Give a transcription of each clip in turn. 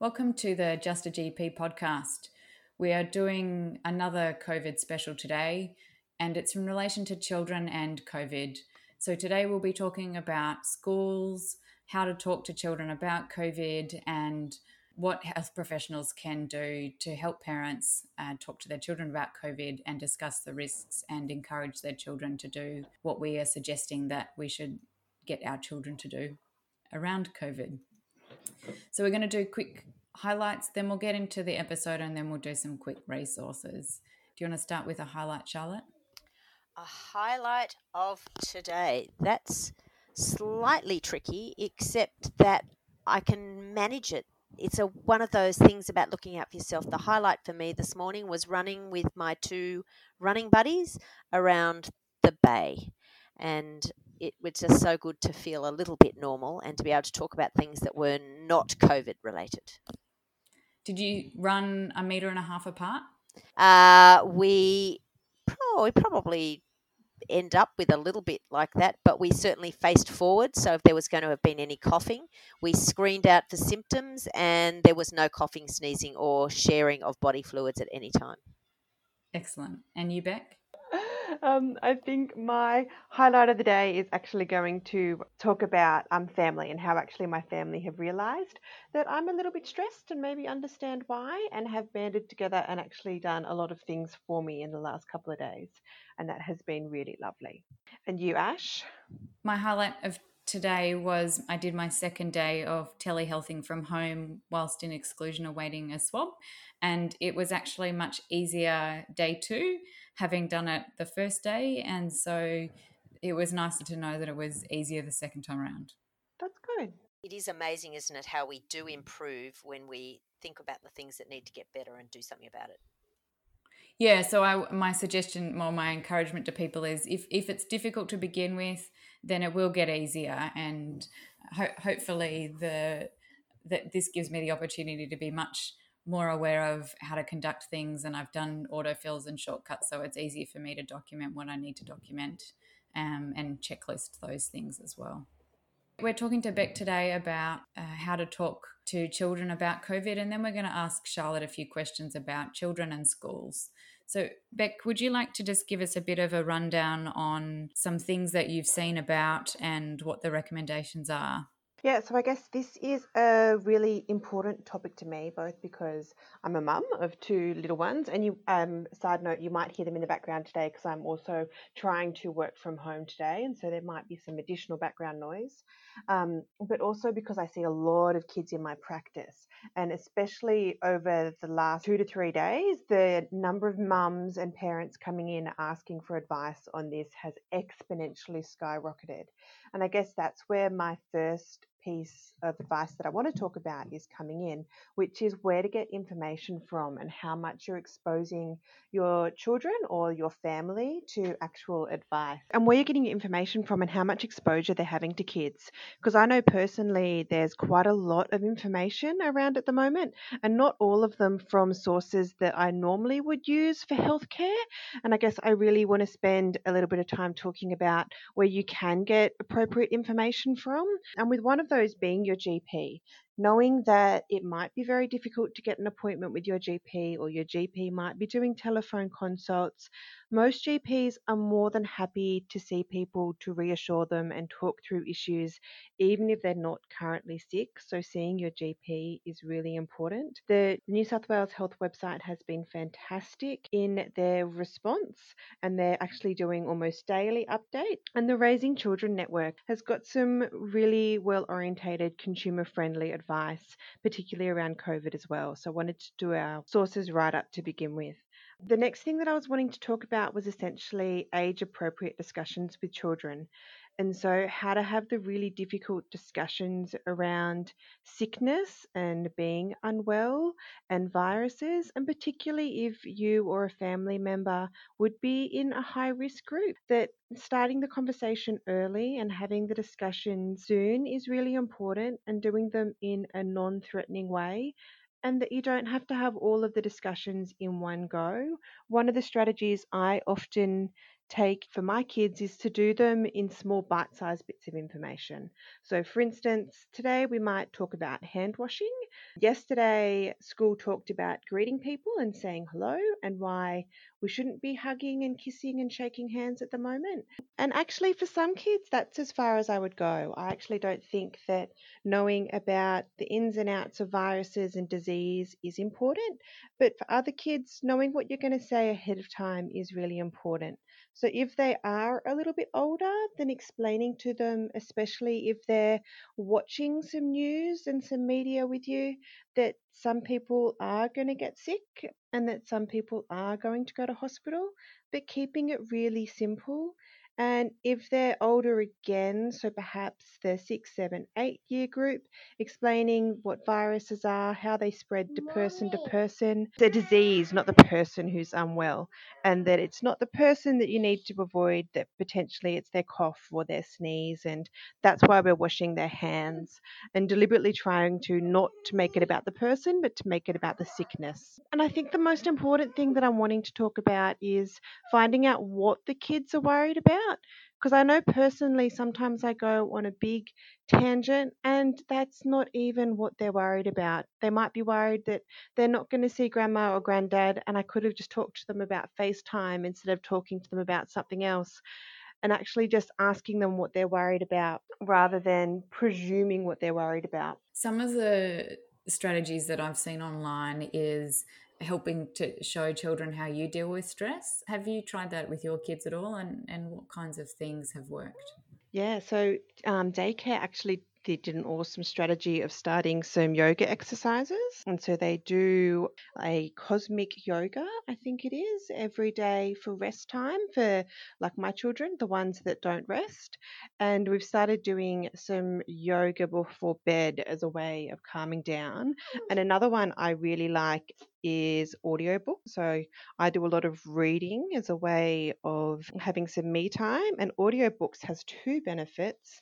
Welcome to the Just a GP podcast. We are doing another COVID special today, and it's in relation to children and COVID. So, today we'll be talking about schools, how to talk to children about COVID, and what health professionals can do to help parents uh, talk to their children about COVID and discuss the risks and encourage their children to do what we are suggesting that we should get our children to do around COVID. So, we're going to do quick highlights, then we'll get into the episode and then we'll do some quick resources. Do you want to start with a highlight, Charlotte? A highlight of today. That's slightly tricky, except that I can manage it it's a one of those things about looking out for yourself. The highlight for me this morning was running with my two running buddies around the bay, and it was just so good to feel a little bit normal and to be able to talk about things that were not COVID related. Did you run a meter and a half apart? Uh, we, oh, we probably end up with a little bit like that, but we certainly faced forward. So if there was going to have been any coughing, we screened out for symptoms and there was no coughing, sneezing, or sharing of body fluids at any time. Excellent. And you, Bek? Um, I think my highlight of the day is actually going to talk about um, family and how actually my family have realised that I'm a little bit stressed and maybe understand why and have banded together and actually done a lot of things for me in the last couple of days. And that has been really lovely. And you, Ash? My highlight of today was I did my second day of telehealthing from home whilst in exclusion awaiting a swab. And it was actually much easier day two, having done it the first day. And so it was nicer to know that it was easier the second time around. That's good. It is amazing, isn't it, how we do improve when we think about the things that need to get better and do something about it. Yeah, so I, my suggestion or my encouragement to people is if, if it's difficult to begin with, then it will get easier, and ho- hopefully the that this gives me the opportunity to be much more aware of how to conduct things. And I've done autofills and shortcuts, so it's easier for me to document what I need to document um, and checklist those things as well. We're talking to Bek today about uh, how to talk to children about COVID, and then we're going to ask Charlotte a few questions about children and schools. So, Bek, would you like to just give us a bit of a rundown on some things that you've seen about and what the recommendations are? Yeah, so I guess this is a really important topic to me, both because I'm a mum of two little ones, and you, um, side note, you might hear them in the background today because I'm also trying to work from home today, and so there might be some additional background noise. Um, but also because I see a lot of kids in my practice, and especially over the last two to three days, the number of mums and parents coming in asking for advice on this has exponentially skyrocketed. And I guess that's where my first piece of advice that I want to talk about is coming in, which is where to get information from and how much you're exposing your children or your family to actual advice and where you're getting your information from and how much exposure they're having to kids. Because I know personally there's quite a lot of information around at the moment and not all of them from sources that I normally would use for healthcare. And I guess I really want to spend a little bit of time talking about where you can get appropriate information from. And with one of those being your GP knowing that it might be very difficult to get an appointment with your GP or your GP might be doing telephone consults, most GPs are more than happy to see people to reassure them and talk through issues, even if they're not currently sick. So, seeing your GP is really important. The New South Wales Health website has been fantastic in their response, and they're actually doing almost daily updates. And the Raising Children Network has got some really well orientated, consumer friendly advice advice, particularly around COVID as well. So I wanted to do our sources right up to begin with. The next thing that I was wanting to talk about was essentially age appropriate discussions with children. And so, how to have the really difficult discussions around sickness and being unwell and viruses, and particularly if you or a family member would be in a high risk group. That starting the conversation early and having the discussion soon is really important, and doing them in a non threatening way and that you don't have to have all of the discussions in one go. One of the strategies I often take for my kids is to do them in small bite sized bits of information. So, for instance, today we might talk about hand washing. Yesterday, school talked about greeting people and saying hello and why we shouldn't be hugging and kissing and shaking hands at the moment. And actually, for some kids, that's as far as I would go. I actually don't think that knowing about the ins and outs of viruses and disease is important. But for other kids, knowing what you're going to say ahead of time is really important. So if they are a little bit older, then explaining to them, especially if they're watching some news and some media with you, that some people are going to get sick and that some people are going to go to hospital, but keeping it really simple and if they're older again, so perhaps the six, seven, eight year group, explaining what viruses are, how they spread to person to person, the disease, not the person who's unwell, and that it's not the person that you need to avoid, that potentially it's their cough or their sneeze, and that's why we're washing their hands and deliberately trying to not to make it about the person, but to make it about the sickness. And I think the most important thing that I'm wanting to talk about is finding out what the kids are worried about because I know personally sometimes I go on a big tangent and that's not even what they're worried about. They might be worried that they're not going to see grandma or granddad and I could have just talked to them about FaceTime instead of talking to them about something else and actually just asking them what they're worried about rather than presuming what they're worried about. Some of the strategies that I've seen online is helping to show children how you deal with stress. Have you tried that with your kids at all, and, and what kinds of things have worked? Yeah, so um, daycare actually they did an awesome strategy of starting some yoga exercises. And so they do a cosmic yoga, I think it is, every day for rest time for like my children, the ones that don't rest. And we've started doing some yoga before bed as a way of calming down. And another one I really like is audiobook. So I do a lot of reading as a way of having some me time and audiobooks has two benefits.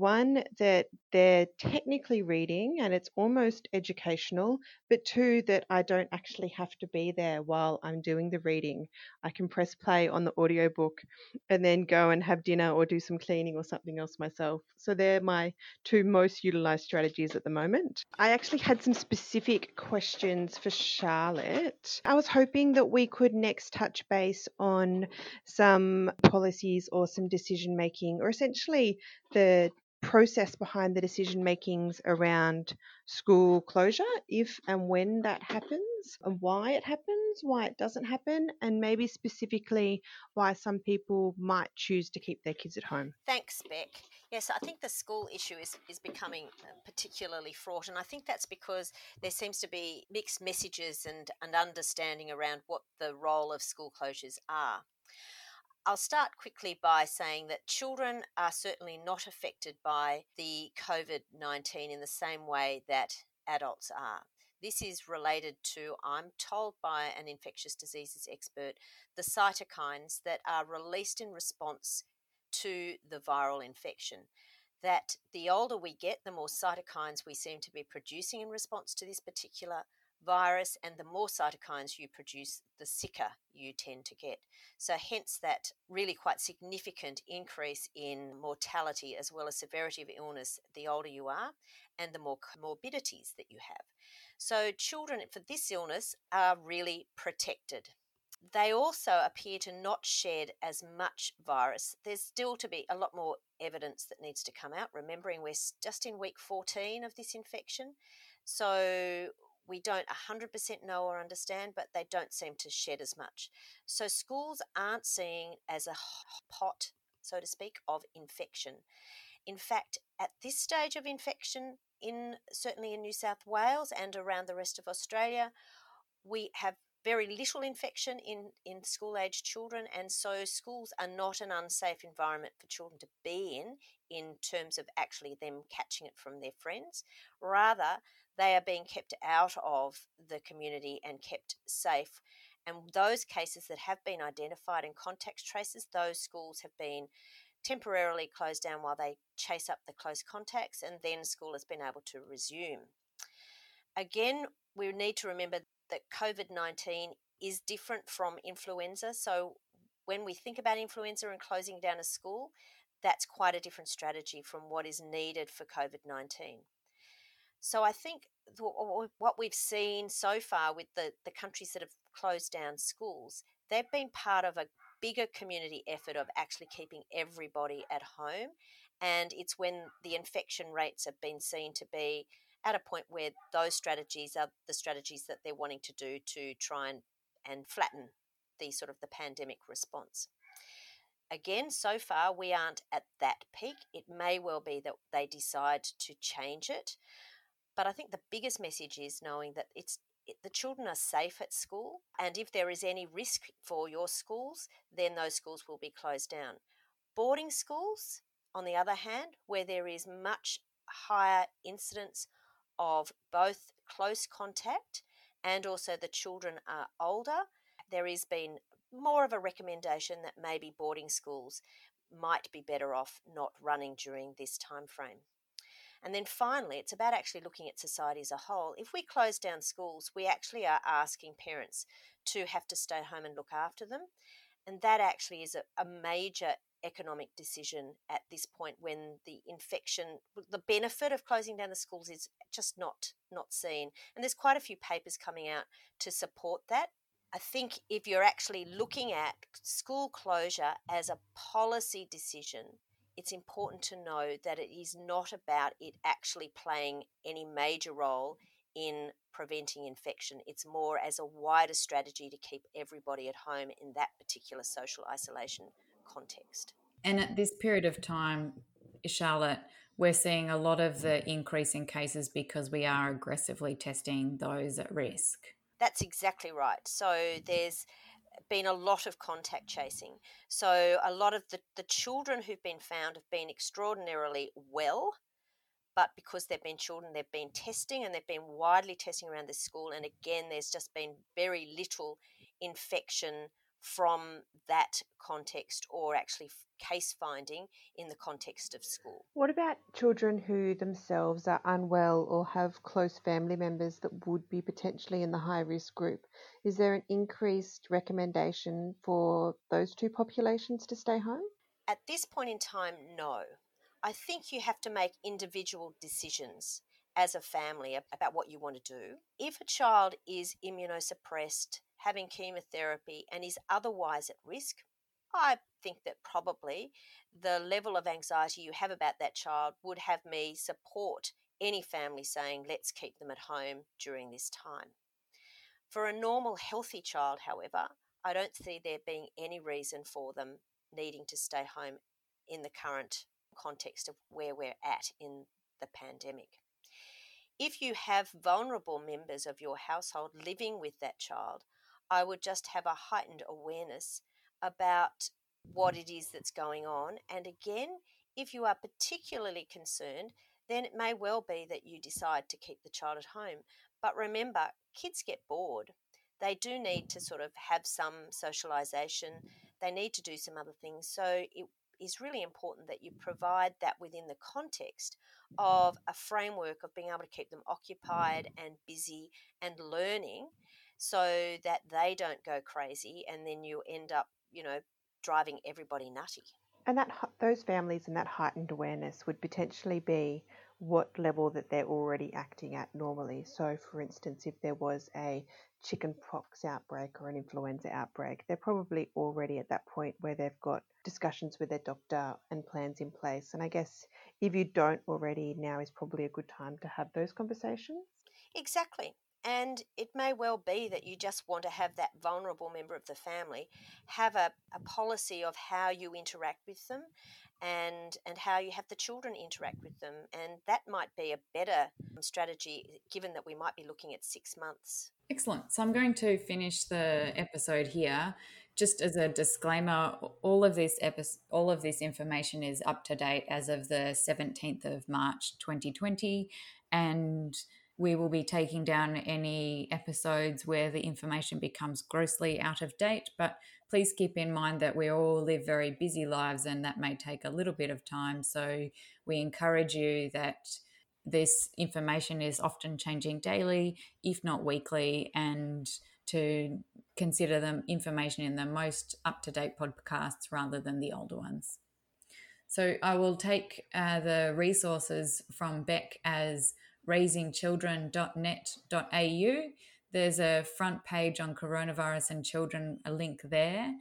One, that they're technically reading and it's almost educational, but two, that I don't actually have to be there while I'm doing the reading. I can press play on the audiobook and then go and have dinner or do some cleaning or something else myself. So they're my two most utilized strategies at the moment. I actually had some specific questions for Charlotte. I was hoping that we could next touch base on some policies or some decision making or essentially the process behind the decision makings around school closure, if and when that happens, and why it happens, why it doesn't happen, and maybe specifically why some people might choose to keep their kids at home. Thanks, Bek. Yes, I think the school issue is, is becoming uh, particularly fraught, and I think that's because there seems to be mixed messages and, and understanding around what the role of school closures are. I'll start quickly by saying that children are certainly not affected by the COVID 19 in the same way that adults are. This is related to, I'm told by an infectious diseases expert, the cytokines that are released in response to the viral infection. That the older we get, the more cytokines we seem to be producing in response to this particular virus, and the more cytokines you produce, the sicker you tend to get. So, hence that really quite significant increase in mortality as well as severity of illness the older you are and the more comorbidities that you have. So, children for this illness are really protected. They also appear to not shed as much virus. There's still to be a lot more evidence that needs to come out, remembering we're just in week 14 of this infection. So, we don't 100% know or understand, but they don't seem to shed as much. So schools aren't seeing as a pot, so to speak, of infection. In fact, at this stage of infection, in certainly in New South Wales and around the rest of Australia, we have very little infection in, in school aged children, and so schools are not an unsafe environment for children to be in, in terms of actually them catching it from their friends. Rather, they are being kept out of the community and kept safe. And those cases that have been identified in contact traces, those schools have been temporarily closed down while they chase up the close contacts, and then school has been able to resume. Again, we need to remember that COVID 19 is different from influenza. So when we think about influenza and closing down a school, that's quite a different strategy from what is needed for COVID 19. So I think what we've seen so far with the, the countries that have closed down schools, they've been part of a bigger community effort of actually keeping everybody at home. And it's when the infection rates have been seen to be at a point where those strategies are the strategies that they're wanting to do to try and, and flatten the sort of the pandemic response. Again, so far we aren't at that peak. It may well be that they decide to change it. But I think the biggest message is knowing that it's the children are safe at school, and if there is any risk for your schools, then those schools will be closed down. Boarding schools, on the other hand, where there is much higher incidence of both close contact and also the children are older, there has been more of a recommendation that maybe boarding schools might be better off not running during this time frame. And then finally, it's about actually looking at society as a whole. If we close down schools, we actually are asking parents to have to stay home and look after them. And that actually is a, a major economic decision at this point when the infection the benefit of closing down the schools is just not not seen and there's quite a few papers coming out to support that I think if you're actually looking at school closure as a policy decision, it's important to know that it is not about it actually playing any major role in preventing infection. It's more as a wider strategy to keep everybody at home in that particular social isolation context. And at this period of time, Charlotte, we're seeing a lot of the increase in cases because we are aggressively testing those at risk. That's exactly right. So there's been a lot of contact chasing. So a lot of the, the children who've been found have been extraordinarily well, but because they've been children, they've been testing and they've been widely testing around the school. And again, there's just been very little infection from that context or actually case finding in the context of school. What about children who themselves are unwell or have close family members that would be potentially in the high risk group? Is there an increased recommendation for those two populations to stay home? At this point in time, no. I think you have to make individual decisions as a family about what you want to do. If a child is immunosuppressed, having chemotherapy, and is otherwise at risk, I think that probably the level of anxiety you have about that child would have me support any family saying, let's keep them at home during this time. For a normal, healthy child, however, I don't see there being any reason for them needing to stay home in the current context of where we're at in the pandemic. If you have vulnerable members of your household living with that child, I would just have a heightened awareness about what it is that's going on. And again, if you are particularly concerned, then it may well be that you decide to keep the child at home. But remember, kids get bored. They do need to sort of have some socialization, they need to do some other things. So it is really important that you provide that within the context of a framework of being able to keep them occupied and busy and learning so that they don't go crazy and then you end up, you know, driving everybody nutty. And that those families and that heightened awareness would potentially be what level that they're already acting at normally. So, for instance, if there was a chickenpox outbreak or an influenza outbreak, they're probably already at that point where they've got discussions with their doctor and plans in place. And I guess if you don't already, now is probably a good time to have those conversations. Exactly. And it may well be that you just want to have that vulnerable member of the family have a, a policy of how you interact with them and and how you have the children interact with them and that might be a better strategy given that we might be looking at 6 months. Excellent. So i'm going to finish the episode here. Just as a disclaimer all of this episode all of this information is up to date as of the 17th of march 2020 and we will be taking down any episodes where the information becomes grossly out of date, but please keep in mind that we all live very busy lives and that may take a little bit of time. So we encourage you that this information is often changing daily, if not weekly, and to consider the information in the most up to date podcasts rather than the older ones. So I will take uh, the resources from Bek as raisingchildren.net.au. There's a front page on coronavirus and children, a link there.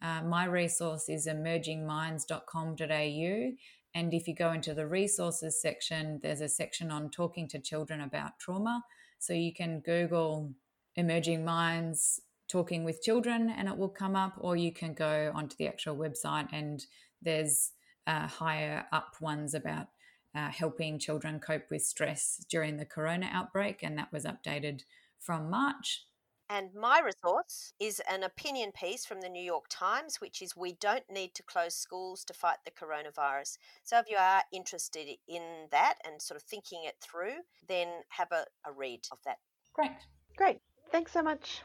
Uh, my resource is emergingminds.com.au. And if you go into the resources section, there's a section on talking to children about trauma. So you can Google Emerging Minds talking with children and it will come up, or you can go onto the actual website and there's uh, higher up ones about uh, helping children cope with stress during the corona outbreak, and that was updated from March. And my resource is an opinion piece from the New York Times, which is We don't need to close schools to fight the coronavirus. So if you are interested in that and sort of thinking it through, then have a, a read of that. Great. Great. Thanks so much.